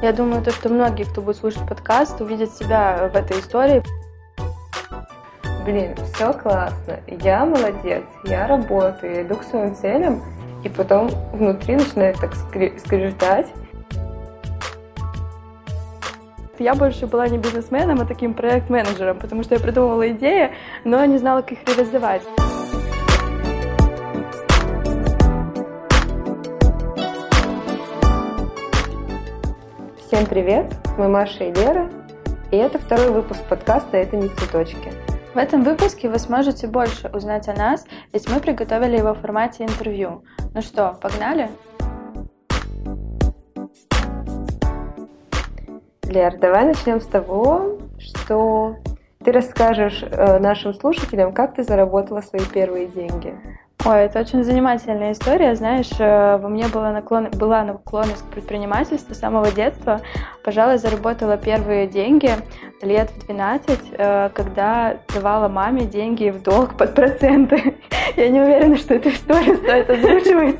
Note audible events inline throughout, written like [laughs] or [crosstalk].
Я думаю, то, что многие, кто будет слушать подкаст, увидят себя в этой истории. Блин, все классно. Я молодец, я работаю, я иду к своим целям, и потом внутри начинает так скрежетать. Я больше была не бизнесменом, а таким проект-менеджером, потому что я придумывала идеи, но не знала, как их реализовать. Всем привет, мы Маша и Лера, и это второй выпуск подкаста «Это не цветочки». В этом выпуске вы сможете больше узнать о нас, ведь мы приготовили его в формате интервью. Ну что, погнали? Лер, давай начнем с того, что ты расскажешь э, нашим слушателям, как ты заработала свои первые деньги. Ой, это очень занимательная история. Знаешь, э, во мне была, наклон... была наклонность к предпринимательству с самого детства. Пожалуй, заработала первые деньги лет в 12, э, когда давала маме деньги в долг под проценты. [laughs] Я не уверена, что эту историю стоит озвучивать,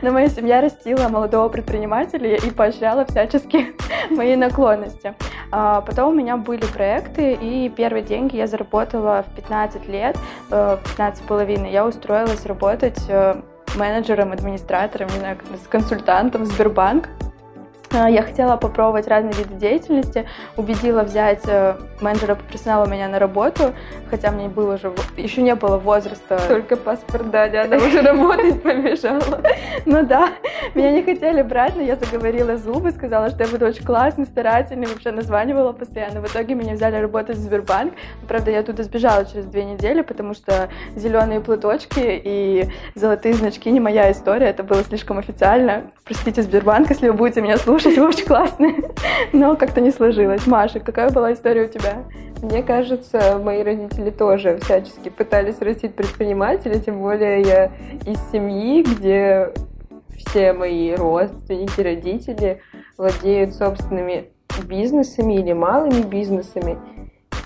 но моя семья растила молодого предпринимателя и поощряла всячески [laughs] мои наклонности. А потом у меня были проекты, и первые деньги я заработала в 15 лет, э, в 15 с половиной. Я устроилась работать э, менеджером, администратором, не знаю, консультантом Сбербанк. А, я хотела попробовать разные виды деятельности, убедила взять э, менеджера по персоналу меня на работу, хотя мне было уже, еще не было возраста. Только паспорт дали, она уже работать побежала. [laughs] Ну да, меня не хотели брать, но я заговорила зубы, сказала, что я буду очень классный, старательный, вообще названивала постоянно. В итоге меня взяли работать в Сбербанк. Правда, я туда сбежала через две недели, потому что зеленые платочки и золотые значки не моя история, это было слишком официально. Простите, Сбербанк, если вы будете меня слушать, слушать, очень классные, но как-то не сложилось. Маша, какая была история у тебя? Мне кажется, мои родители тоже всячески пытались растить предпринимателя, тем более я из семьи, где все мои родственники, родители владеют собственными бизнесами или малыми бизнесами.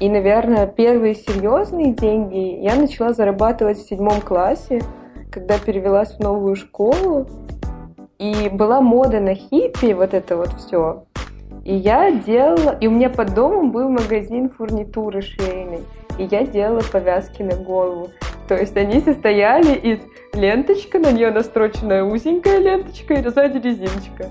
И, наверное, первые серьезные деньги я начала зарабатывать в седьмом классе, когда перевелась в новую школу. И была мода на хиппи, вот это вот все. И я делала... И у меня под домом был магазин фурнитуры швейной. И я делала повязки на голову. То есть они состояли из ленточка, на нее настроченная узенькая ленточка и сзади резиночка.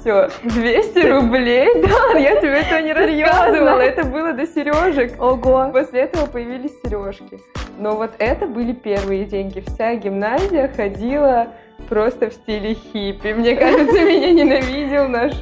Все, [laughs] 200 рублей, да, я тебе это не рассказывала, это было до сережек. Ого. После этого появились сережки. Но вот это были первые деньги. Вся гимназия ходила просто в стиле хиппи. Мне кажется, меня ненавидел наш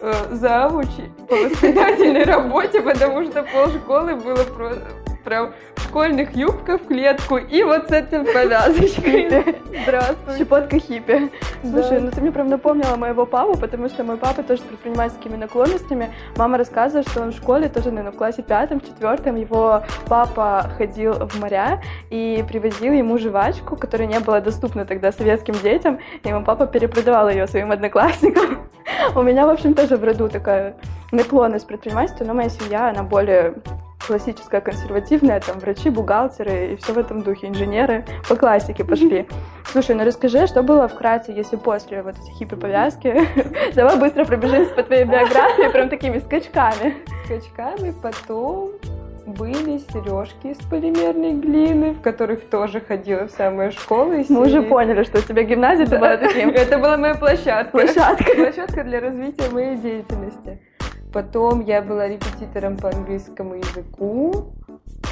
э, завуч по воспитательной работе, потому что полшколы было просто прям в школьных юбках в клетку и вот с этим повязочкой. Здравствуй. Щепотка хиппи. Слушай, ну ты мне прям напомнила моего папу, потому что мой папа тоже с предпринимательскими наклонностями. Мама рассказывает, что он в школе тоже, наверное, в классе пятом, четвертом его папа ходил в моря и привозил ему жвачку, которая не была доступна тогда советским детям, и ему папа перепродавал ее своим одноклассникам. [laughs] У меня, в общем, тоже в роду такая наклонность предпринимательства, но моя семья, она более классическая, консервативная, там врачи, бухгалтеры и все в этом духе, инженеры по классике пошли. Слушай, ну расскажи, что было вкратце, если после вот этой хиппи-повязки? [laughs] Давай быстро пробежимся по твоей биографии, прям такими скачками. Скачками, потом были сережки из полимерной глины, в которых тоже ходила вся моя школа. Мы уже поняли, что у тебя гимназия да. была таким. [laughs] Это была моя площадка. Площадка. Площадка для развития моей деятельности. Потом я была репетитором по английскому языку.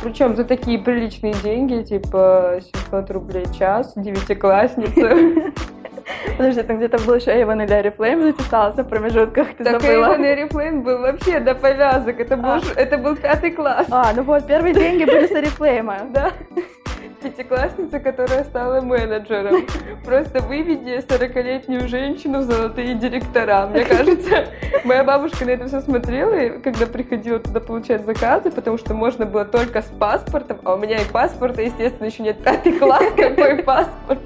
Причем за такие приличные деньги, типа 700 рублей в час, девятиклассница. Подожди, там где-то был еще Эйвен или Арифлейм затесался в промежутках, ты так забыла? Эйвен и Арифлейм был вообще до повязок, это был, а. это был пятый класс. А, ну вот, первые деньги были с Арифлейма. Да пятиклассница, которая стала менеджером. Просто выведи 40-летнюю женщину в золотые директора. Мне кажется, моя бабушка на это все смотрела, когда приходила туда получать заказы, потому что можно было только с паспортом, а у меня и паспорта, естественно, еще нет пятый класс, какой паспорт.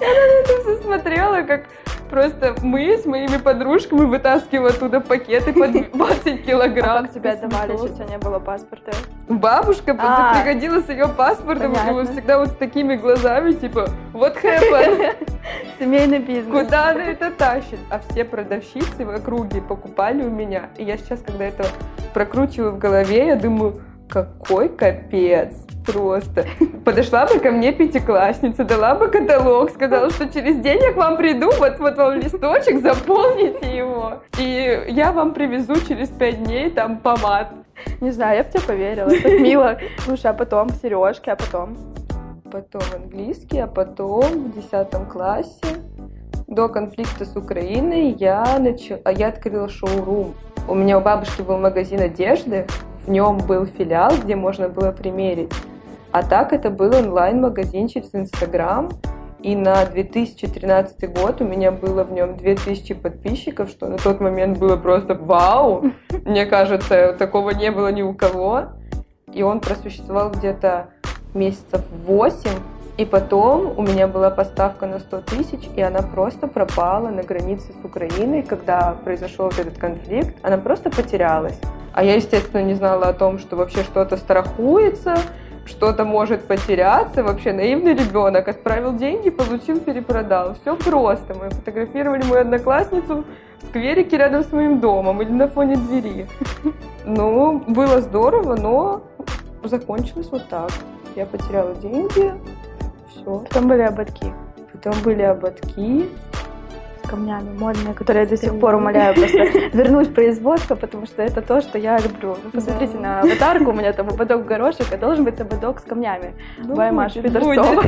И она на это все смотрела, как Просто мы с моими подружками вытаскиваем оттуда пакеты по 20 [laughs] килограмм. А как тебя отдавали, если у тебя не было паспорта? Бабушка А. приходила с ее паспортом, и Понятно. вот всегда вот с такими глазами, типа, вот happened? [laughs] Семейный бизнес. Куда она это тащит? А все продавщицы в округе покупали у меня. И я сейчас, когда это прокручиваю в голове, я думаю, какой капец просто. Подошла бы ко мне пятиклассница, дала бы каталог, сказала, что через день я к вам приду, вот, вот вам листочек, заполните его. И я вам привезу через пять дней там помад. Не знаю, я в тебя поверила. Так мило. Слушай, а потом сережки, а потом? Потом английский, а потом в 10 классе до конфликта с Украиной я, начала, а я открыла шоурум. У меня у бабушки был магазин одежды, в нем был филиал, где можно было примерить. А так это был онлайн-магазин через Инстаграм. И на 2013 год у меня было в нем 2000 подписчиков, что на тот момент было просто вау. Мне кажется, такого не было ни у кого. И он просуществовал где-то месяцев 8. И потом у меня была поставка на 100 тысяч, и она просто пропала на границе с Украиной, когда произошел этот конфликт. Она просто потерялась. А я, естественно, не знала о том, что вообще что-то страхуется, что-то может потеряться. Вообще наивный ребенок отправил деньги, получил, перепродал. Все просто. Мы фотографировали мою одноклассницу в скверике рядом с моим домом или на фоне двери. [laughs] Ну, было здорово, но закончилось вот так. Я потеряла деньги, все. Потом были ободки Потом были ободки. Камнями модные, которые я до сих пор умоляю просто [laughs] вернуть в производство, потому что это то, что я люблю. Ну, посмотрите Да. на аватарку, у меня там ободок горошек, а должен быть ободок с камнями. Ну, Баймаш Федорцова.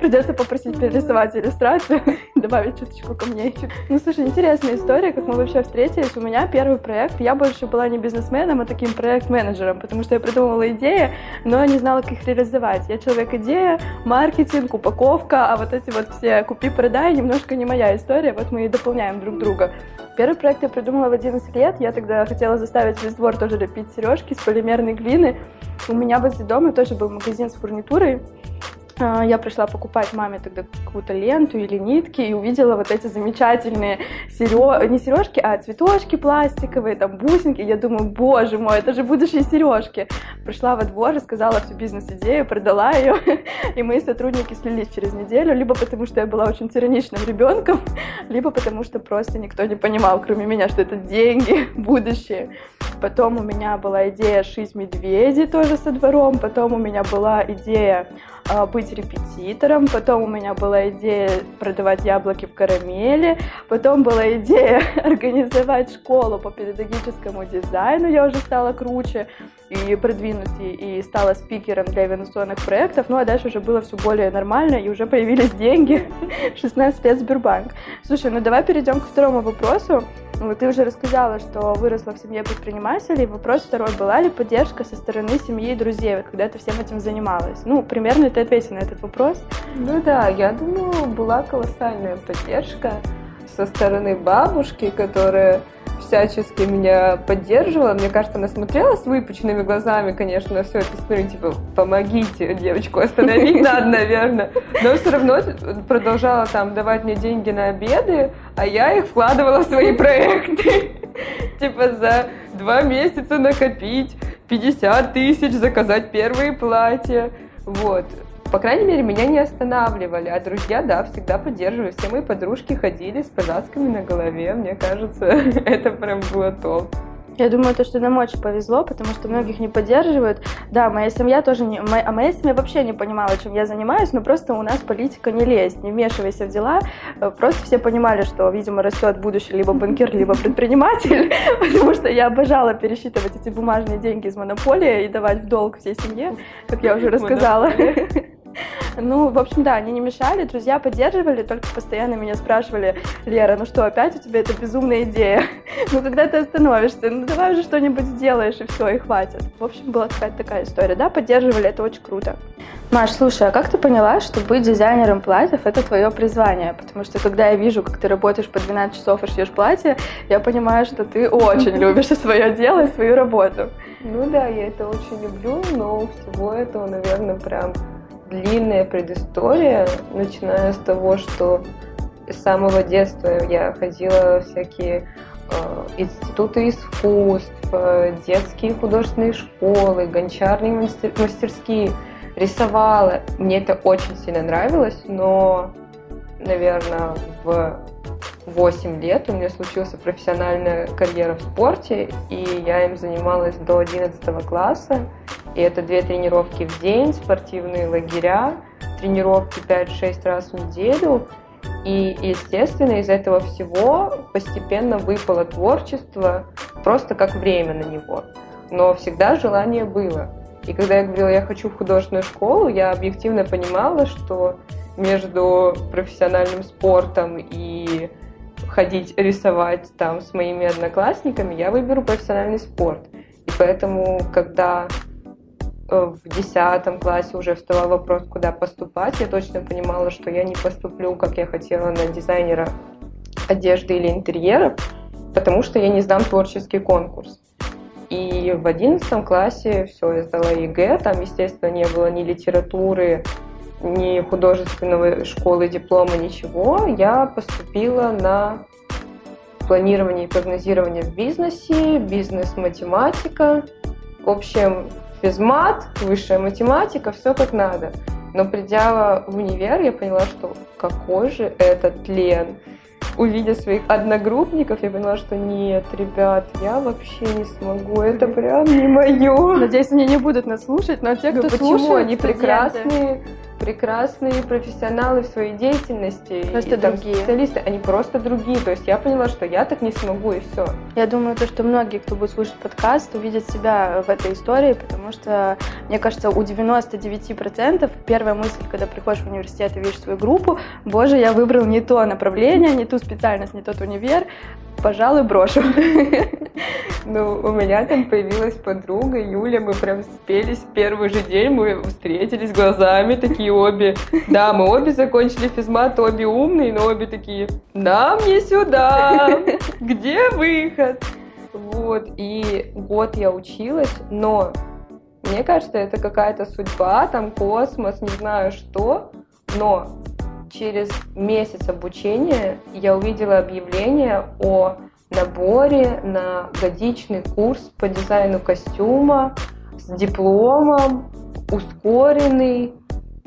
Придется попросить перерисовать иллюстрацию, [laughs] добавить чуточку камней. Ну, слушай, интересная история, как мы вообще встретились. У меня первый проект, я больше была не бизнесменом, а таким проект-менеджером, потому что я придумывала идеи, но не знала, как их реализовать. Я человек-идея, маркетинг, упаковка, а вот эти вот все купи-продай немножко не моя история, вот мы и дополняем друг друга. Первый проект я придумала в 11 лет. Я тогда хотела заставить весь двор тоже лепить сережки из полимерной глины. У меня возле дома тоже был магазин с фурнитурой. А, Я пришла покупать маме тогда какую-то ленту или нитки и увидела вот эти замечательные серё... не сережки, а цветочки пластиковые, там бусинки. Я думаю, боже мой, это же будущие сережки. Пришла во двор, рассказала всю бизнес-идею, продала ее, [laughs] и мои сотрудники слились через неделю, либо потому что я была очень тираничным ребенком, [laughs] либо потому что просто никто не понимал, кроме меня, что это деньги, [laughs] будущее. Потом у меня была идея шить медведей тоже со двором, потом у меня была идея быть репетитором, потом у меня была идея продавать яблоки в карамели, потом была идея [laughs] организовать школу по педагогическому дизайну, я уже стала круче и продвинутей, и стала спикером для инвестиционных проектов, ну а дальше уже было все более нормально, и уже появились деньги, [laughs] 16 лет Сбербанк. Слушай, ну давай перейдем к второму вопросу. Ну, Ты уже рассказала, что выросла в семье предпринимателей. Вопрос второй. Была ли поддержка со стороны семьи и друзей, вот когда ты всем этим занималась? Ну, примерно ты ответила на этот вопрос. Ну да, я думаю, была колоссальная поддержка со стороны бабушки, которая всячески меня поддерживала. Мне кажется, она смотрела с выпученными глазами, конечно, все это смотрю, типа, помогите, девочку остановить [laughs] надо, наверное. Но все равно продолжала там давать мне деньги на обеды, а я их вкладывала в свои проекты. [laughs] Типа за два месяца накопить 50 тысяч, заказать первые платья. Вот. По крайней мере, меня не останавливали, а друзья, да, всегда поддерживали. Все мои подружки ходили с повязками на голове, мне кажется, [laughs] это прям было топ. Я думаю, то, что нам очень повезло, потому что многих не поддерживают. Да, моя семья тоже не... Моя, а моя семья вообще не понимала, чем я занимаюсь, но просто у нас политика не лезть, не вмешивайся в дела. Э, Просто все понимали, что, видимо, растет будущий либо банкир, [laughs] либо предприниматель, [laughs] потому что я обожала пересчитывать эти бумажные деньги из монополии и давать в долг всей семье, как я уже рассказала. Ну, в общем, да, они не мешали, друзья поддерживали, только постоянно меня спрашивали, Лера, ну что, опять у тебя эта безумная идея? [laughs] Ну, когда ты остановишься? Ну, давай уже что-нибудь сделаешь, и все, и хватит. В общем, была какая-то такая история, да, поддерживали, это очень круто. Маш, слушай, а как ты поняла, что быть дизайнером платьев – это твое призвание? Потому что, когда я вижу, как ты работаешь по 12 часов и шьешь платье, я понимаю, что ты очень [laughs] любишь свое дело и свою работу. Ну да, я это очень люблю, но всего этого, наверное, прям длинная предыстория, начиная с того, что с самого детства я ходила в всякие э, институты искусств, э, детские художественные школы, гончарные мастер, мастерские, рисовала. Мне это очень сильно нравилось, но, наверное, в 8 лет у меня случилась профессиональная карьера в спорте, и я им занималась до 11 класса. И это две тренировки в день, спортивные лагеря, тренировки 5-6 раз в неделю. И, естественно, из этого всего постепенно выпало творчество, просто как время на него. Но всегда желание было. И когда я говорила, я хочу в художественную школу, я объективно понимала, что между профессиональным спортом и ходить рисовать там с моими одноклассниками, я выберу профессиональный спорт. И поэтому, когда э, в десятом классе уже вставал вопрос, куда поступать, я точно понимала, что я не поступлю, как я хотела, на дизайнера одежды или интерьеров, потому что я не сдам творческий конкурс. И в одиннадцатом классе все, я сдала ЕГЭ, там, естественно, не было ни литературы, ни художественного школы, диплома, ничего. Я поступила на планирование и прогнозирование в бизнесе, бизнес-математика, в общем, физмат, высшая математика, все как надо. Но придя в универ, я поняла, что какой же это тлен. Увидя своих одногруппников, я поняла, что нет, ребят, я вообще не смогу, это прям не мое. Надеюсь, они не будут нас слушать, но те, кто почему? слушает, Они студенты, прекрасные, прекрасные профессионалы в своей деятельности. Просто и, там, другие. специалисты, они просто другие. То есть я поняла, что я так не смогу, и все. Я думаю, то, что многие, кто будет слушать подкаст, увидят себя в этой истории, потому что, мне кажется, у 99% первая мысль, когда приходишь в университет и видишь свою группу, боже, я выбрал не то направление, не ту специальность, не тот универ, пожалуй, брошу. [laughs] Ну, у меня там появилась подруга Юля, мы прям спелись первый же день, мы встретились глазами, такие обе. Да, мы обе закончили физмат, обе умные, но обе такие, да, мне сюда, где выход? Вот, и год я училась, но мне кажется, это какая-то судьба, там космос, не знаю что, но через месяц обучения я увидела объявление о наборе на годичный курс по дизайну костюма с дипломом, ускоренный,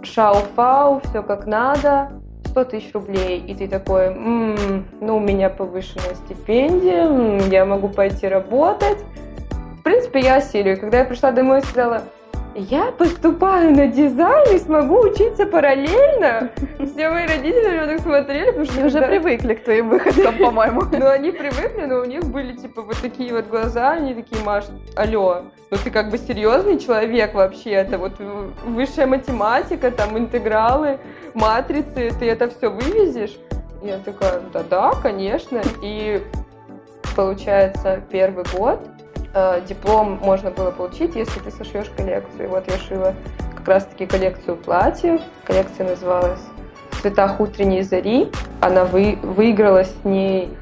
шау-фау, все как надо, 100 тысяч рублей. И ты такой, «М, ну у меня повышенная стипендия, м, я могу пойти работать. В принципе, я осилию. Когда я пришла домой, я сказала, я поступаю на дизайн и смогу учиться параллельно. Все мои родители меня так смотрели, потому что Они уже привыкли к твоим выходам, по-моему. [laughs] ну, они привыкли, но у них были, типа, вот такие вот глаза, они такие, Маш, алло, ну ты как бы серьезный человек вообще-то, вот э, высшая математика, там, интегралы, матрицы, ты это все вывезешь? Я такая, да-да, конечно, и получается первый год э, диплом можно было получить, если ты сошьешь коллекцию. И вот я шила как раз-таки коллекцию платьев, коллекция называлась «В цветах утренней зари», она вы, выиграла с ней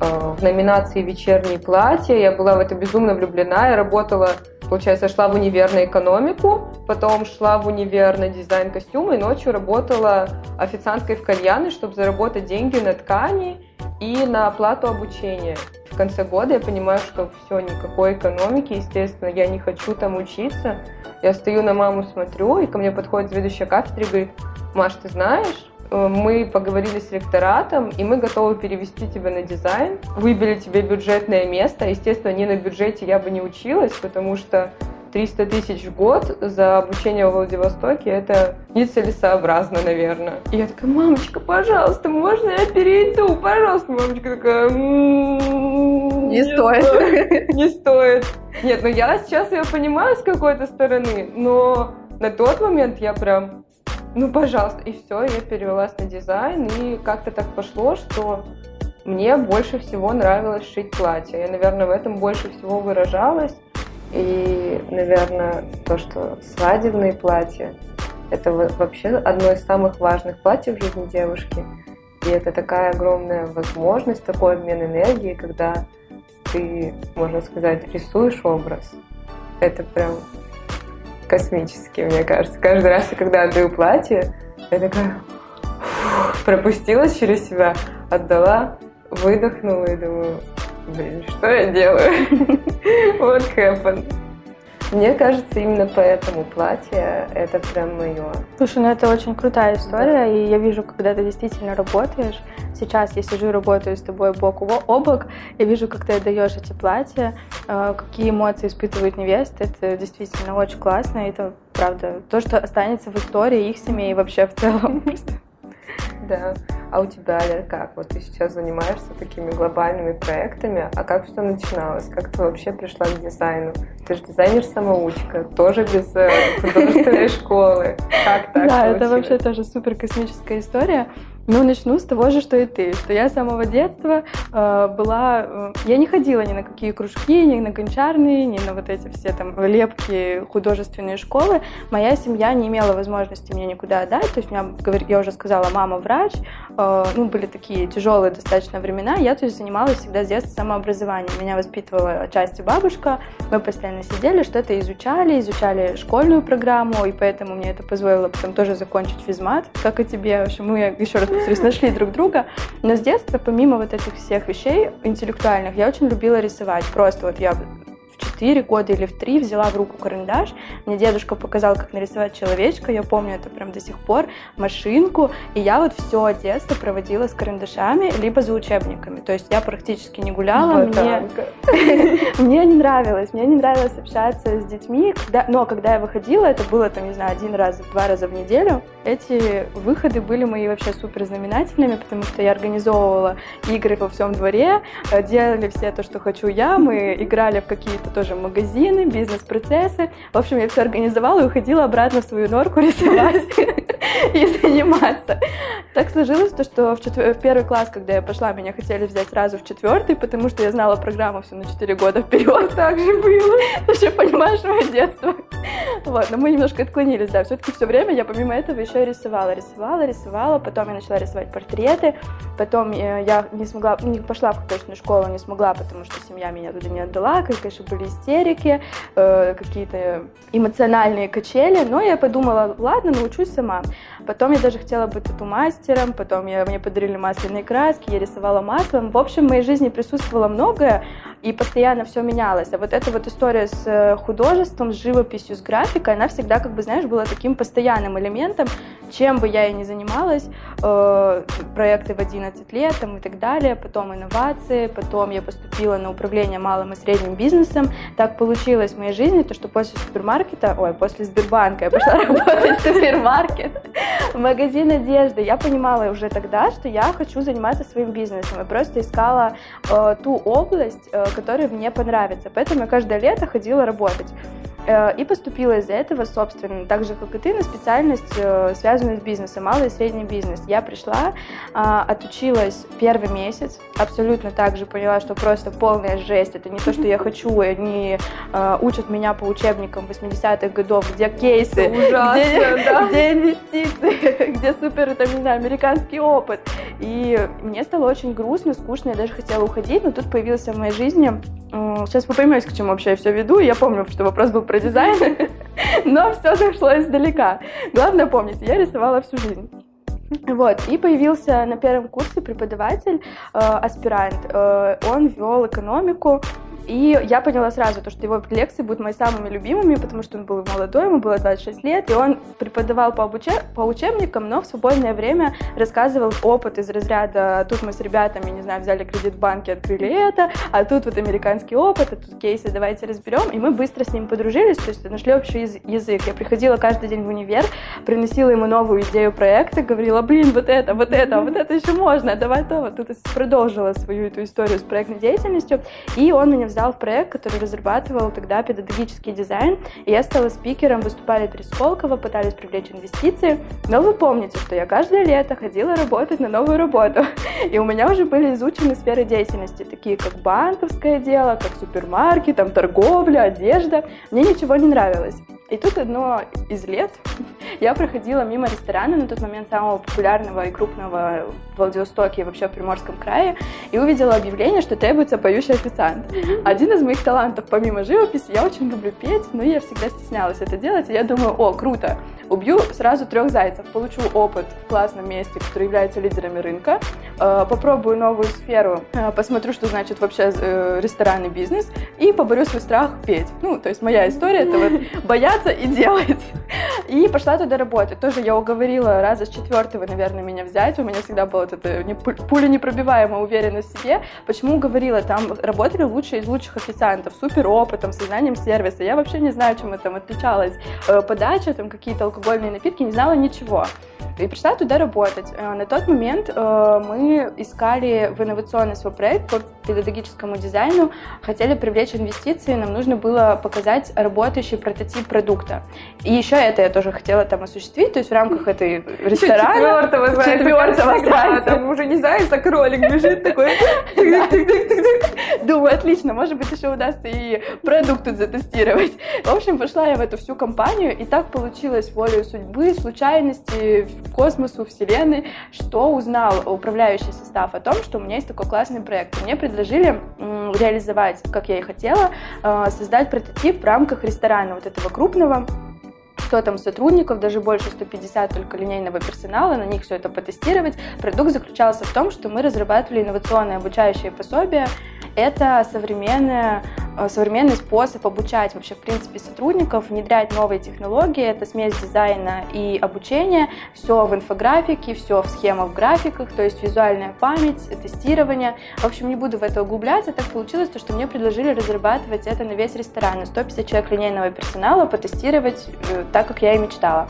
э, в номинации «Вечерние платья». Я была в это безумно влюблена. Я работала, получается, шла в универ на экономику, потом шла в универ на дизайн костюма и ночью работала официанткой в кальяне, чтобы заработать деньги на ткани и на оплату обучения. В конце года я понимаю, что все, никакой экономики, естественно, я не хочу там учиться. Я стою на маму, смотрю, и ко мне подходит заведующая кафедры и говорит, Маш, ты знаешь, э, мы поговорили с ректоратом, и мы готовы перевести тебя на дизайн. Выбили тебе бюджетное место. Естественно, не на бюджете я бы не училась, потому что 300 тысяч в год за обучение в Владивостоке это нецелесообразно, наверное. И я такая, мамочка, пожалуйста, можно я перейду? Пожалуйста, мамочка такая, «М, Не стоит. не стоит. Нет, ну я сейчас ее понимаю с какой-то стороны, но на тот момент я прям, ну пожалуйста, и все, я перевелась на дизайн, и как-то так пошло, что мне больше всего нравилось шить платья. Я, наверное, в этом больше всего выражалась. И, наверное, то, что свадебные платья, это во- вообще одно из самых важных платьев в жизни девушки. И это такая огромная возможность, такой обмен энергией, когда ты, можно сказать, рисуешь образ. Это прям космически, мне кажется. Каждый раз, когда отдаю платье, я такая... пропустила через себя, отдала, выдохнула и думаю, блин, что я делаю? [laughs] What happened? Мне кажется, именно поэтому платье это прям мое. Слушай, ну это очень крутая история, да. и я вижу, когда ты действительно работаешь. Сейчас я сижу и работаю с тобой бок о бок, я вижу, как ты отдаешь эти платья, э, какие эмоции испытывают невесты. Это действительно очень классно, и это правда то, что останется в истории их семей вообще в целом. [laughs] Да. А у тебя, Лер, как? Вот ты сейчас занимаешься такими глобальными проектами, а как все начиналось? Как ты вообще пришла к дизайну? Ты же дизайнер-самоучка, тоже без э, художественной [laughs] школы. Как так Да, это вообще тоже супер космическая история. Ну, начну с того же, что и ты, что я с самого детства э, была... Э, я не ходила ни на какие кружки, ни на гончарные, ни на вот эти все там лепки, художественные школы. Моя семья не имела возможности меня никуда отдать, то есть у меня, я уже сказала, мама врач, э, ну, были такие тяжелые достаточно времена, я, то есть, занималась всегда с детства самообразованием. Меня воспитывала отчасти бабушка, мы постоянно сидели, что-то изучали, изучали школьную программу, и поэтому мне это позволило потом тоже закончить физмат, как и тебе. В общем, мы еще раз то есть нашли друг друга. Но с детства, помимо вот этих всех вещей интеллектуальных, я очень любила рисовать. Просто вот я 4 года или в 3 взяла в руку карандаш. Мне дедушка показал, как нарисовать человечка. Я помню это прям до сих пор. Машинку. И я вот все детство проводила с карандашами, либо за учебниками. То есть я практически не гуляла. Мне... [laughs] мне не нравилось. Мне не нравилось общаться с детьми. Но когда я выходила, это было, там, не знаю, один раз, два раза в неделю. Эти выходы были мои вообще супер знаменательными, потому что я организовывала игры во всем дворе, э, делали все то, что хочу я. Мы играли в какие-то тоже магазины, бизнес-процессы. В общем, я все организовала и уходила обратно в свою норку [laughs] рисовать [laughs] и заниматься. Так сложилось то, что в, первый класс, когда я пошла, меня хотели взять сразу в четвертый, потому что я знала программу все на четыре года вперед. [laughs] Так же было. [laughs] Же понимаешь мое детство. Вот, но мы немножко отклонились, да. Все-таки все время я помимо этого еще и рисовала. Рисовала, рисовала, потом я начала рисовать портреты, потом э, я не смогла, не пошла в художественную школу, не смогла, потому что семья меня туда не отдала, конечно, были истерики, э, какие-то эмоциональные качели, но я подумала, ладно, научусь сама. Потом я даже хотела быть тату-мастером, потом я, мне подарили масляные краски, я рисовала маслом. В общем, в моей жизни присутствовало многое, и постоянно все менялось. А вот эта вот история с э, художеством, с живописью, с графикой, она всегда, как бы, знаешь, была таким постоянным элементом, чем бы я и ни занималась, э, проекты в 11 лет там, и так далее, потом инновации, потом я поступила на управление малым и средним бизнесом. Так получилось в моей жизни, то, что после супермаркета, ой, после Сбербанка я пошла [laughs] работать в супермаркет, в магазин одежды. Я понимала уже тогда, что я хочу заниматься своим бизнесом. Я просто искала э, ту область, э, которая мне понравится. Поэтому я каждое лето ходила работать. Э, и поступила из-за этого, собственно, так же, как и ты, на специальность, э, связанную с бизнесом, малый и средний бизнес. Я пришла, а, отучилась первый месяц, абсолютно так же поняла, что просто полная жесть, это не то, что я [laughs] хочу, они э, учат меня по учебникам 80-х годов, где кейсы, ужасно, где, да? [laughs] где инвестиции, [laughs] где супер, там, не знаю, американский опыт. И мне стало очень грустно, скучно, я даже хотела уходить, но тут появился в моей жизни, сейчас вы поймете, к чему вообще я все веду, я помню, что вопрос был про дизайн, [laughs] но все зашло издалека. Главное помнить, я рисовала всю жизнь. Вот, и появился на первом курсе преподаватель, э, аспирант. Э, он вел экономику, и я поняла сразу, то, что его лекции будут моими самыми любимыми, потому что он был молодой, ему было 26 лет, и он преподавал по, обуче... по учебникам, но в свободное время рассказывал опыт из разряда «тут мы с ребятами, не знаю, взяли кредит в банке, открыли это, а тут вот американский опыт, а тут кейсы, давайте разберем». И мы быстро с ним подружились, то есть нашли общий язык. Я приходила каждый день в универ, приносила ему новую идею проекта, говорила, блин, вот это, вот это, вот это еще можно, давай то. Вот тут продолжила свою эту историю с проектной деятельностью, и он меня взял в проект, который разрабатывал тогда педагогический дизайн, и я стала спикером, выступали три Сколково, пытались привлечь инвестиции, но вы помните, что я каждое лето ходила работать на новую работу, [laughs] и у меня уже были изучены сферы деятельности, такие как банковское дело, как супермаркет, там торговля, одежда, мне ничего не нравилось. И тут одно из лет я проходила мимо ресторана, на тот момент самого популярного и крупного в Владивостоке и вообще в Приморском крае, и увидела объявление, что требуется поющий официант. Один из моих талантов, помимо живописи, я очень люблю петь, но я всегда стеснялась это делать, и я думаю, о, круто, убью сразу трех зайцев, получу опыт в классном месте, который является лидерами рынка, э, попробую новую сферу, э, посмотрю, что значит вообще э, ресторанный бизнес, и поборю свой страх петь. Ну, то есть моя история — это вот [laughs] бояться и делать. И пошла туда работать. Тоже я уговорила раза с четвертого, наверное, меня взять. У меня всегда была вот эта не, пуля непробиваемая уверенность в себе. Почему уговорила? Там работали лучшие из лучших официантов, супер опытом, со знанием сервиса. Я вообще не знаю, чем это отличалась. Подача, там какие-то алкогольные напитки, не знала ничего. И пришла туда работать. Э, на тот момент э, мы искали в инновационный свой проект по педагогическому дизайну, хотели привлечь инвестиции, нам нужно было показать работающий прототип продукта. И еще это я тоже хотела там осуществить, то есть в рамках этой ресторана. Четвертого зайца. Четвертого зайца. Там уже не заяц, а кролик бежит такой. Думаю, отлично, может быть, еще удастся и продукт тут затестировать. В общем, пошла я в эту всю компанию, и так получилось волею судьбы, случайности, космосу, Вселенной, что узнал управляющий состав о том, что у меня есть такой классный проект. Мне предложили реализовать, как я и хотела, э, создать прототип в рамках ресторана вот этого крупного, 100 там сотрудников, даже больше 150 только линейного персонала, на них все это потестировать. Продукт заключался в том, что мы разрабатывали инновационные обучающие пособия. Это современное Э, современный способ обучать вообще, в принципе, сотрудников, внедрять новые технологии. Это смесь дизайна и обучения. Все в инфографике, все в схемах, в графиках, то есть визуальная память, тестирование. В общем, не буду в это углубляться. Так получилось, то, что мне предложили разрабатывать это на весь ресторан. 150 человек линейного персонала потестировать э, так, как я и мечтала.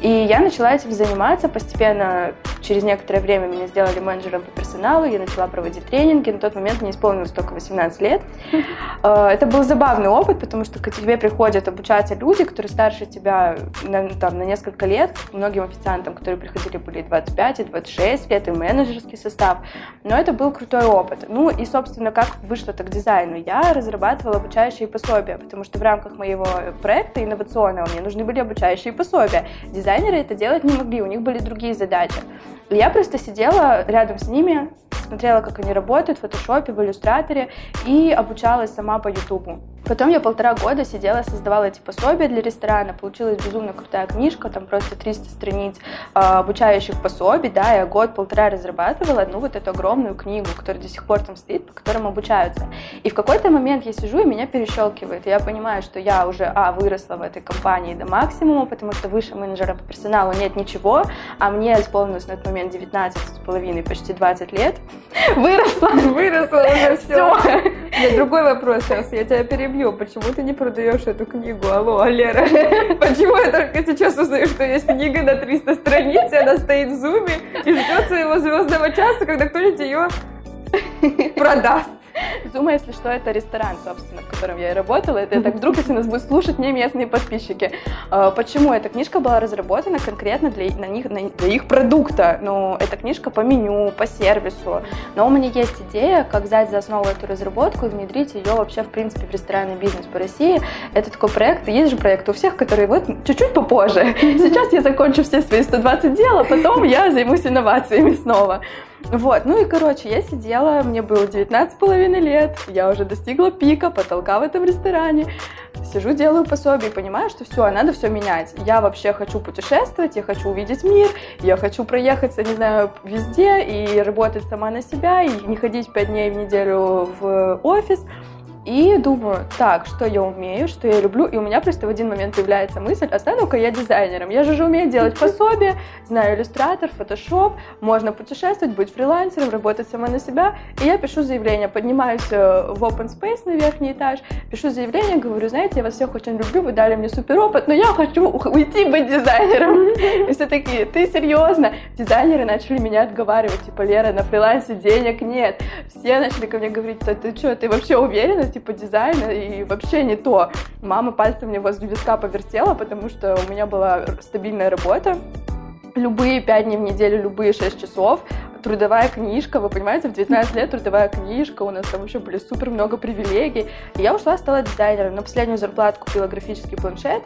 И я начала этим заниматься постепенно. Через некоторое время меня сделали менеджером по персоналу, я начала проводить тренинги. На тот момент мне исполнилось только 18 лет. [laughs] Э, это был забавный опыт, потому что к тебе приходят обучаться люди, которые старше тебя на, там, на несколько лет. Многим официантам, которые приходили, были 25 и 26 лет, и менеджерский состав. Но это был крутой опыт. Ну и, собственно, как вышло-то к дизайну? Я разрабатывала обучающие пособия, потому что в рамках моего проекта инновационного мне нужны были обучающие пособия. Дизайн дизайнеры это делать не могли, у них были другие задачи. Я просто сидела рядом с ними, смотрела, как они работают в фотошопе, в иллюстраторе и обучалась сама по ютубу. Потом я полтора года сидела, создавала эти пособия для ресторана. Получилась безумно крутая книжка, там просто 300 страниц э, обучающих пособий, да, я год-полтора разрабатывала одну вот эту огромную книгу, которая до сих пор там стоит, по которым обучаются. И в какой-то момент я сижу, и меня перещелкивает. И я понимаю, что я уже, а, выросла в этой компании до максимума, потому что выше менеджера по персоналу нет ничего, а мне исполнилось на этот момент 19 с половиной, почти 20 лет. [laughs] Выросла. Выросла уже [laughs] все. Нет, другой вопрос сейчас, я тебя перебью. Почему ты не продаешь эту книгу? Алло, Лера. [laughs] Почему я только сейчас узнаю, что есть книга на 300 страниц, и она стоит в зуме и ждет своего звездного часа, когда кто-нибудь ее продаст? [laughs] Зума, если что, это ресторан, собственно, в котором я и работала. Это так вдруг, если нас будут слушать не местные подписчики. А, почему? Эта книжка была разработана конкретно для, на них, для их продукта. Ну, эта книжка по меню, по сервису. Но у меня есть идея, как взять за основу эту разработку и внедрить ее вообще, в принципе, в ресторанный бизнес по России. Это такой проект, есть же проект у всех, которые вот чуть-чуть попозже. [laughs] Сейчас я закончу все свои 120 дел, а потом я займусь инновациями снова. Вот, ну и, короче, я сидела, мне было 19 с половиной лет, я уже достигла пика, потолка в этом ресторане, сижу, делаю пособие, понимаю, что все, надо все менять. Я вообще хочу путешествовать, я хочу увидеть мир, я хочу проехаться, не знаю, везде и работать сама на себя, и не ходить 5 дней в неделю в офис. И думаю, так, что я умею, что я люблю. И у меня просто в один момент появляется мысль, а стану-ка я дизайнером. Я же уже умею делать пособие, знаю иллюстратор, фотошоп, можно путешествовать, быть фрилансером, работать сама на себя. И я пишу заявление, поднимаюсь э, в open space на верхний этаж, пишу заявление, говорю, знаете, я вас всех очень люблю, вы дали мне супер опыт, но я хочу уйти быть дизайнером. [laughs] И все такие, ты серьезно? Дизайнеры начали меня отговаривать, типа, Лера, на фрилансе денег нет. Все начали ко мне говорить, ты что, ты вообще уверена? Типа дизайна и вообще не то. Мама пальцем мне возле виска повертела, потому что у меня была стабильная работа, любые пять дней в неделю, любые шесть часов, трудовая книжка, вы понимаете, в 19 лет трудовая книжка, у нас там вообще были супер много привилегий. И я ушла, стала дизайнером. На последнюю зарплату купила графический планшет,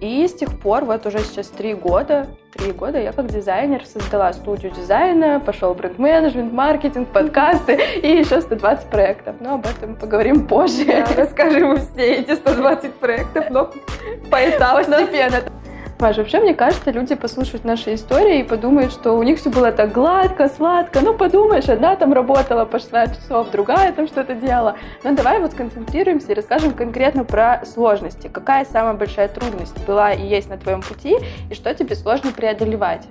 и с тех пор, вот уже сейчас три года, три года я как дизайнер создала студию дизайна, пошел бренд-менеджмент, маркетинг, подкасты и еще 120 проектов. Но об этом поговорим позже. Да, [laughs] расскажем все эти 120 проектов, но поэтапно. Постепенно. Маша, вообще, мне кажется, люди послушают наши истории и подумают, что у них все было так гладко, сладко. Ну, подумаешь, одна там работала по 16 часов, другая там что-то делала. Но давай вот сконцентрируемся и расскажем конкретно про сложности. Какая самая большая трудность была и есть на твоем пути, и что тебе сложно преодолевать?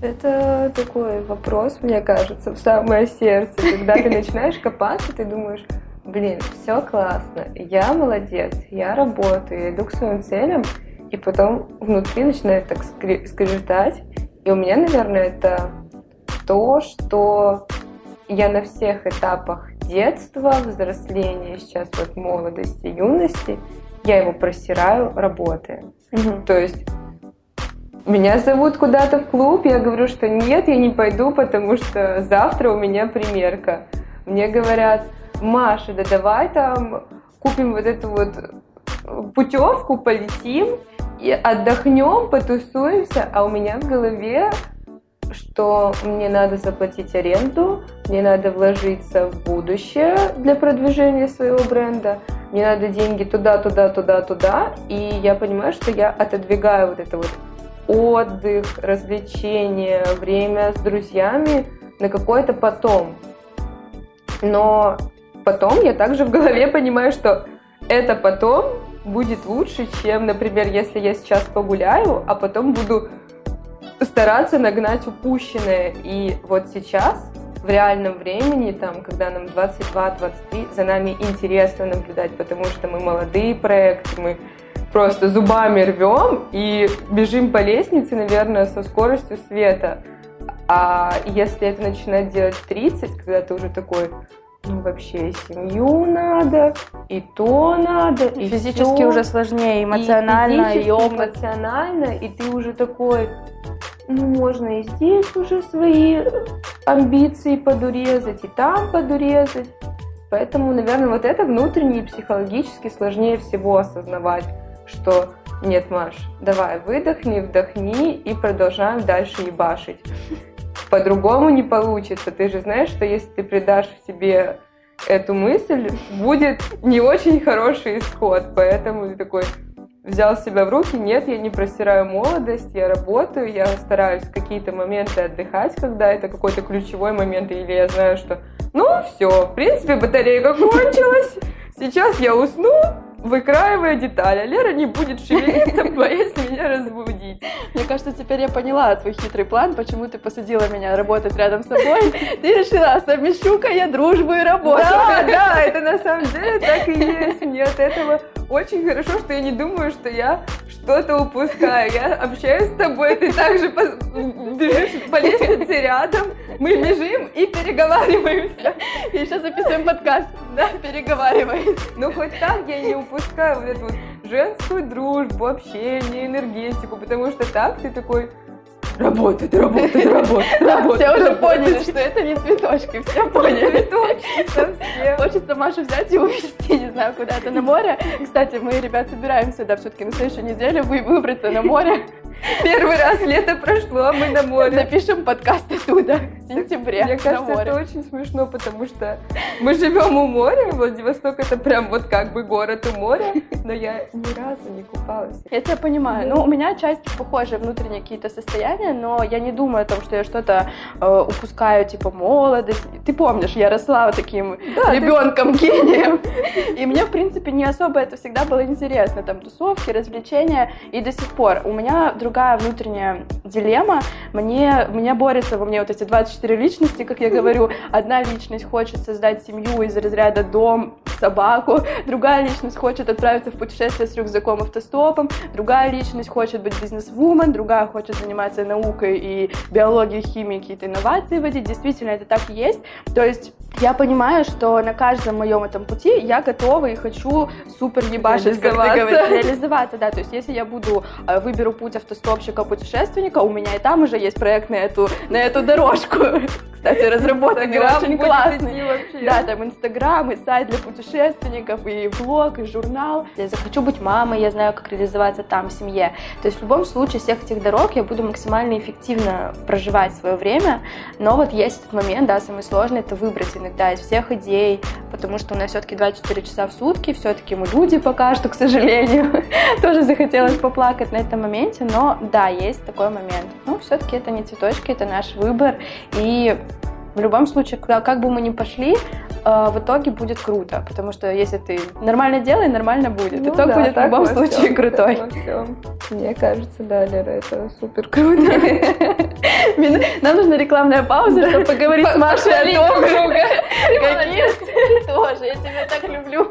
Это такой вопрос, мне кажется, в самое сердце. Когда ты начинаешь копаться, ты думаешь, блин, все классно, я молодец, я работаю, иду к своим целям, и потом внутри начинает так скрежетать. И у меня, наверное, это то, что я на всех этапах детства, взросления, сейчас вот молодости, юности, я его просираю, работая. Угу. То есть меня зовут куда-то в клуб, я говорю, что нет, я не пойду, потому что завтра у меня примерка. Мне говорят, Маша, да давай там купим вот эту вот путевку, полетим, и отдохнем, потусуемся, а у меня в голове, что мне надо заплатить аренду, мне надо вложиться в будущее для продвижения своего бренда, мне надо деньги туда, туда, туда, туда, и я понимаю, что я отодвигаю вот это вот отдых, развлечения, время с друзьями на какое-то потом. Но потом я также в голове понимаю, что это потом будет лучше, чем, например, если я сейчас погуляю, а потом буду стараться нагнать упущенное. И вот сейчас, в реальном времени, там, когда нам 22-23, за нами интересно наблюдать, потому что мы молодые проекты, мы просто зубами рвем и бежим по лестнице, наверное, со скоростью света. А если это начинать делать в 30, когда ты уже такой, ну, вообще и семью надо, и то надо, и Физически все. уже сложнее, эмоционально, и, и опыт. эмоционально, и ты уже такой, ну, можно и здесь уже свои амбиции подурезать, и там подурезать. Поэтому, наверное, вот это внутренне и психологически сложнее всего осознавать, что нет, Маш, давай выдохни, вдохни и продолжаем дальше ебашить по-другому не получится. Ты же знаешь, что если ты придашь в себе эту мысль, будет не очень хороший исход. Поэтому ты такой взял себя в руки. Нет, я не просираю молодость, я работаю, я стараюсь в какие-то моменты отдыхать, когда это какой-то ключевой момент, или я знаю, что ну все, в принципе, батарейка кончилась, сейчас я усну, выкраивая детали. Лера не будет шевелиться, [laughs] боясь меня разбудить. Мне кажется, теперь я поняла твой хитрый план, почему ты посадила меня работать рядом с собой. Ты решила, совмещу-ка я дружбу и работу. Да, да, это на самом деле так и есть. Мне от этого очень хорошо, что я не думаю, что я что-то упускаю. Я общаюсь с тобой, ты также по... бежишь по лестнице рядом, мы бежим и переговариваемся. И еще записываем подкаст, да, переговариваемся. Ну, хоть так я не упускаю вот эту вот женскую дружбу, общение, энергетику, потому что так ты такой работает, работает, работает, работает. Все уже поняли, что это не цветочки, все [laughs] поняли. Хочется Машу взять и увезти, не знаю, куда-то на море. Кстати, мы, ребят, собираемся, да, все-таки на следующей неделе выбраться на море. Первый раз лето прошло, а мы на море. Запишем подкаст оттуда сентябре. Мне кажется, это очень смешно, потому что мы живем у моря, Владивосток это прям вот как бы город у моря, но я ни разу не купалась. Я тебя понимаю. Ну, у меня часть похожие внутренние какие-то состояния, но я не думаю о том, что я что-то э, упускаю, типа молодость. Ты помнишь, я росла вот таким да, ребенком [laughs] гением. И мне, в принципе, не особо это всегда было интересно. Там тусовки, развлечения. И до сих пор у меня другая внутренняя дилемма. Мне, меня борется во мне вот эти 24 личности, как я говорю. Одна личность хочет создать семью из разряда дом, собаку. Другая личность хочет отправиться в путешествие с рюкзаком автостопом. Другая личность хочет быть бизнес-вумен. Другая хочет заниматься наукой и биологией, химией, какие-то инновации вводить. Действительно, это так и есть. То есть я понимаю, что на каждом моем этом пути я готова и хочу супер ебашить, как ты говоришь, реализоваться, да, то есть если я буду, э, выберу путь автостопщика, путешественника, у меня и там уже есть проект на эту, на эту дорожку, [laughs] кстати, разработанный, очень классный. Да, там Инстаграм, и сайт для путешественников, и блог, и журнал. Я захочу быть мамой, я знаю, как реализоваться там, в семье. То есть в любом случае всех этих дорог я буду максимально эффективно проживать свое время, но вот есть этот момент, да, самый сложный, это выбрать иногда из всех идей, потому что у нас все-таки 24 часа в сутки, все-таки мы люди пока что, к сожалению. [laughs] Тоже захотелось поплакать на этом моменте, но да, есть такой момент. Ну, все-таки это не цветочки, это наш выбор, и в любом случае, куда, как бы мы ни пошли, э, в итоге будет круто, потому что если ты нормально делай, нормально будет. Ну Итог да, будет в любом случае всем, крутой. так всем. Мне кажется, да, Лера, это супер круто. [laughs] Нам нужна рекламная пауза, чтобы поговорить с Машей о том, [laughs] какие тоже. Я тебя так люблю.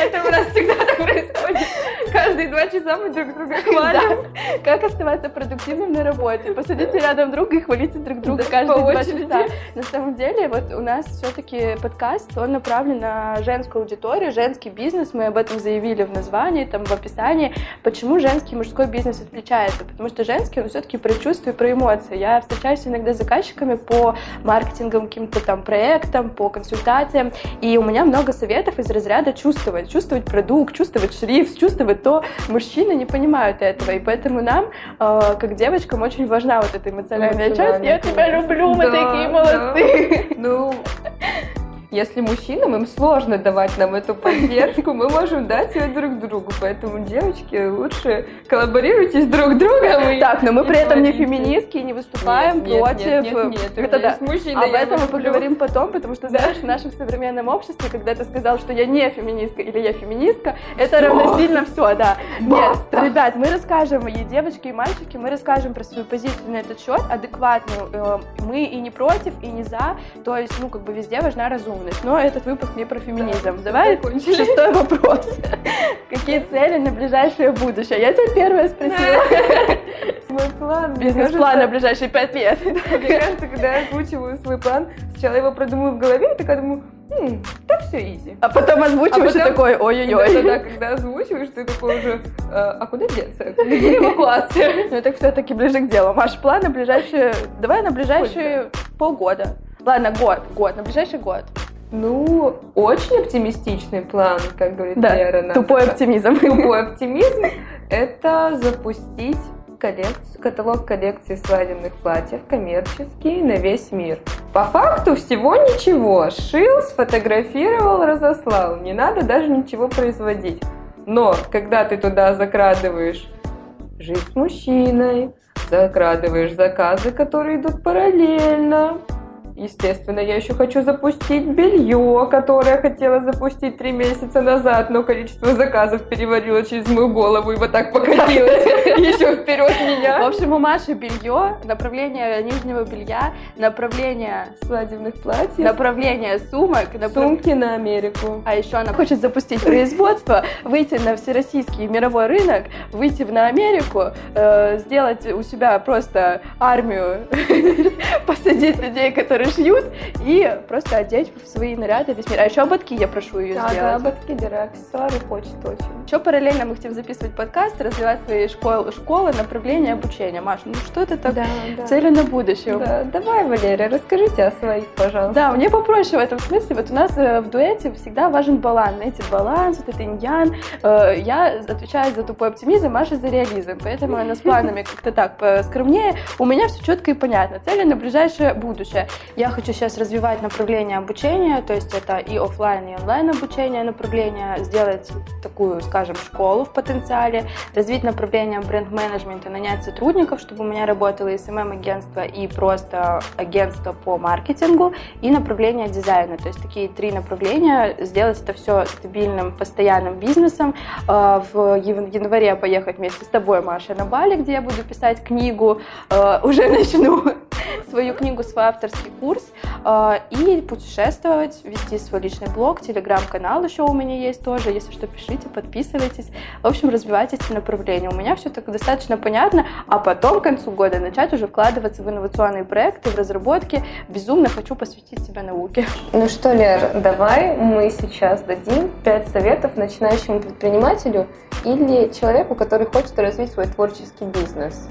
Это у нас всегда так происходит. Каждые два часа мы друг друга [laughs] хвалим. Как оставаться продуктивным на работе? Посадите рядом друга и хвалите друг друга каждые два часа. На самом деле, вот у нас все-таки подкаст, он направлен на женскую аудиторию, женский бизнес. Мы об этом заявили в названии, там в описании. Почему женский и мужской бизнес отличается? Потому что женский, он все-таки про чувства и про эмоции. Я встречаюсь иногда с заказчиками по маркетинговым каким-то там проектам, по консультациям, и у меня много советов из разряда чувствовать, чувствовать продукт, чувствовать шрифт, чувствовать то. Мужчины не понимают этого, и поэтому нам, э, как девочкам, очень важна вот эта эмоциональная часть. Я тебя люблю, мы Да, такие да. Молодцы. Ну, если мужчинам им сложно давать нам эту поддержку, мы можем дать ее друг другу. Поэтому, девочки, лучше коллаборируйте с друг другом. и- Так, но мы при этом не феминистки, и не выступаем Нет, против. нет, нет, нет, у это да. мужчина, Об этом мы поговорим потом, потому что, знаешь, в нашем современном обществе, когда ты сказал, что я не феминистка или я феминистка, это равносильно все, да. Нет, ребят, мы расскажем, и девочки, и мальчики, мы расскажем про свою позицию на этот счет адекватную. Э, Мы и не против, и не за, то есть, ну, как бы везде важна разумность. Но этот выпуск не про феминизм. Давай закончили. шестой вопрос. [laughs] Какие цели на ближайшее будущее? Я тебя первая спросила. [laughs] Мой план. Бизнес-план на ближайшие пять лет. [laughs] Мне кажется, когда я озвучиваю свой план, сначала его продумываю в голове, и такая думаю, «М, да все изи. А потом озвучиваешь А и потом- такой, ой-ой-ой. Да-да-да, когда озвучиваешь, ты такой уже, «Э, а куда деться? Где эвакуация? Ну так все-таки ближе к делу. Маш, план на ближайшие... Давай на ближайшие полгода. Ладно, год, год, на ближайший год. Ну, очень оптимистичный план, как говорит Да, Лера. нам тупой оптимизм. Тупой оптимизм – это запустить коллекцию, каталог коллекции свадебных платьев коммерческий на весь мир. По факту всего ничего. Шил, сфотографировал, разослал. Не надо даже ничего производить. Но когда ты туда закрадываешь жизнь с мужчиной, закрадываешь заказы, которые идут параллельно, Естественно, я еще хочу запустить белье, которое хотела запустить три месяца назад, но количество заказов перевалило через мою голову и вот так покатилось [laughs] еще вперед В меня. общем, у Маши белье, направление нижнего белья, направление, Свадебных платьев, направление сумок, сумки на Америку. А еще она хочет запустить производство, выйти на всероссийский мировой рынок, выйти на Америку, э, сделать у себя просто армию, [laughs] посадить людей, которые шьют, и просто одеть в свои наряды весь мир. А еще ободки я прошу ее Да, да, сделать. ободки, дыра, аксессуары хочет очень. Еще параллельно мы хотим записывать подкаст, развивать свои школы, школы направления обучения. Маш, ну что это так? Да, да. Цели на будущее. Да, давай, Валерия, расскажите о своих, пожалуйста. Да, мне попроще в этом смысле. Вот у нас э, в дуэте всегда важен баланс. Знаете, баланс, вот это иньян. Э, Я отвечаю за тупой оптимизм, Маша за реализм. Поэтому она с [laughs] планами как-то так скромнее. У меня все четко и понятно. Цели на ближайшее будущее. Я хочу сейчас развивать направление обучения, то есть это и оффлайн, и онлайн обучение направление, сделать такую, скажем, школу в потенциале, развить направление бренд-менеджмента, нанять сотрудников, чтобы у меня работало и SMM -агентство, и просто агентство по маркетингу, и направление дизайна. То есть такие три направления, сделать это все стабильным, постоянным бизнесом. Э, В январе поехать вместе с тобой, Маша, на Бали, где я буду писать книгу, Э, уже [laughs] начну свою книгу, свой авторский курс, э, и путешествовать, вести свой личный блог, телеграм-канал еще у меня есть тоже, если что, пишите, подписывайтесь. В общем, развивать эти направления. У меня все так достаточно понятно, а потом к концу года начать уже вкладываться в инновационные проекты, в разработки. Безумно хочу посвятить себя науке. Ну что, Лер, давай мы сейчас дадим пять советов начинающему предпринимателю или человеку, который хочет развить свой творческий бизнес.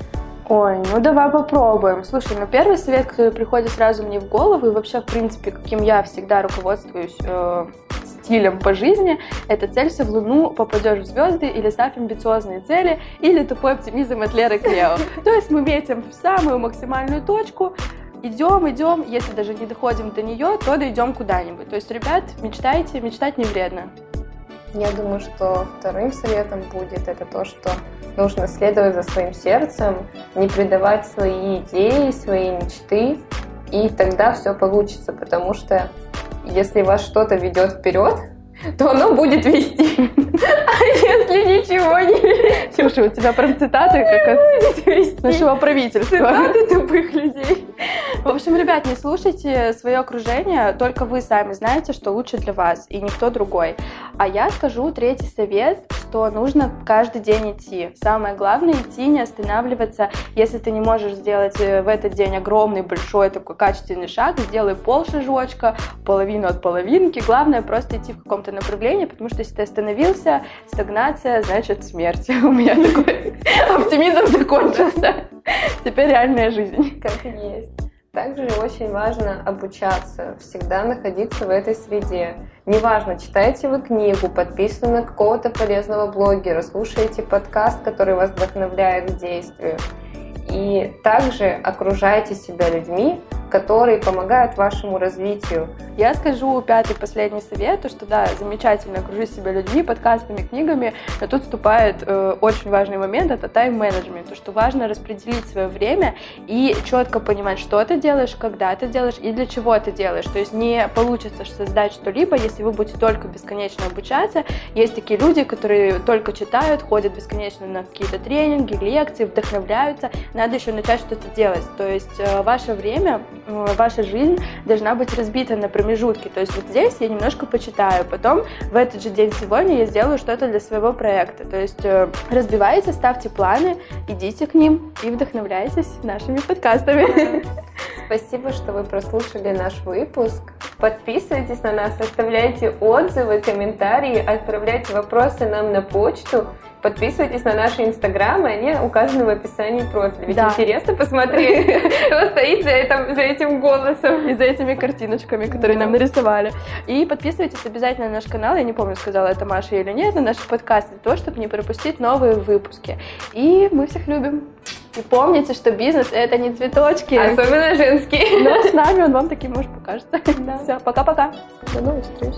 Ой, ну давай попробуем. Слушай, ну первый совет, который приходит сразу мне в голову, и вообще, в принципе, каким я всегда руководствуюсь э, стилем по жизни, это целься в Луну, попадешь в звезды или ставь амбициозные цели, или тупой оптимизм от Леры Клео. То есть мы метим в самую максимальную точку, идем, идем, если даже не доходим до нее, то дойдем куда-нибудь. То есть, ребят, мечтайте, мечтать не вредно. Я думаю, что вторым советом будет это то, что нужно следовать за своим сердцем, не предавать свои идеи, свои мечты, и тогда все получится, потому что если вас что-то ведет вперед, [laughs] то оно будет вести. [laughs] А если ничего не [laughs] Слушай, у тебя прям цитаты как от нашего правительства. Цитаты тупых людей. В общем, ребят, не слушайте свое окружение, только вы сами знаете, что лучше для вас, и никто другой. А я скажу третий совет, что нужно каждый день идти. Самое главное идти, не останавливаться. Если ты не можешь сделать э, в этот день огромный, большой такой качественный шаг, сделай пол шажочка, половину от половинки. Главное просто идти в каком-то направлении, потому что если ты остановился, стагнация, значит смерть. [laughs] У меня такой оптимизм закончился. Теперь реальная жизнь. Как и есть. Также очень важно обучаться, всегда находиться в этой среде. Неважно, читаете вы книгу, подписаны на какого-то полезного блогера, слушаете подкаст, который вас вдохновляет к действию. И также окружайте себя людьми, которые помогают вашему развитию. Я скажу пятый последний совет, то что да, замечательно окружить себя людьми, подкастами, книгами, но тут вступает э, очень важный момент, это тайм-менеджмент, то что важно распределить свое время и четко понимать, что ты делаешь, когда ты делаешь и для чего ты делаешь. То есть не получится создать что-либо, если вы будете только бесконечно обучаться. Есть такие люди, которые только читают, ходят бесконечно на какие-то тренинги, лекции, вдохновляются. Надо еще начать что-то делать. То есть э, ваше время Э, ваша жизнь должна быть разбита на промежутки. То есть вот здесь я немножко почитаю, потом в этот же день сегодня я сделаю что-то для своего проекта. То есть э, разбивайте, ставьте планы, идите к ним и вдохновляйтесь нашими подкастами. Спасибо, что вы прослушали наш выпуск. Подписывайтесь на нас, оставляйте отзывы, комментарии, отправляйте вопросы нам на почту. Подписывайтесь на наши инстаграмы, они указаны в описании профиля. Ведь да. интересно посмотреть, кто [laughs] стоит за этим, за этим голосом. И за этими картиночками, которые да. нам нарисовали. И подписывайтесь обязательно на наш канал. Я не помню, сказала это Маша или нет, на наши подкасты, для того, чтобы не пропустить новые выпуски. И мы всех любим. И помните, что бизнес это не цветочки. Особенно женские. Но с нами он вам таким может покажется. Да. Все, пока-пока. До новых встреч.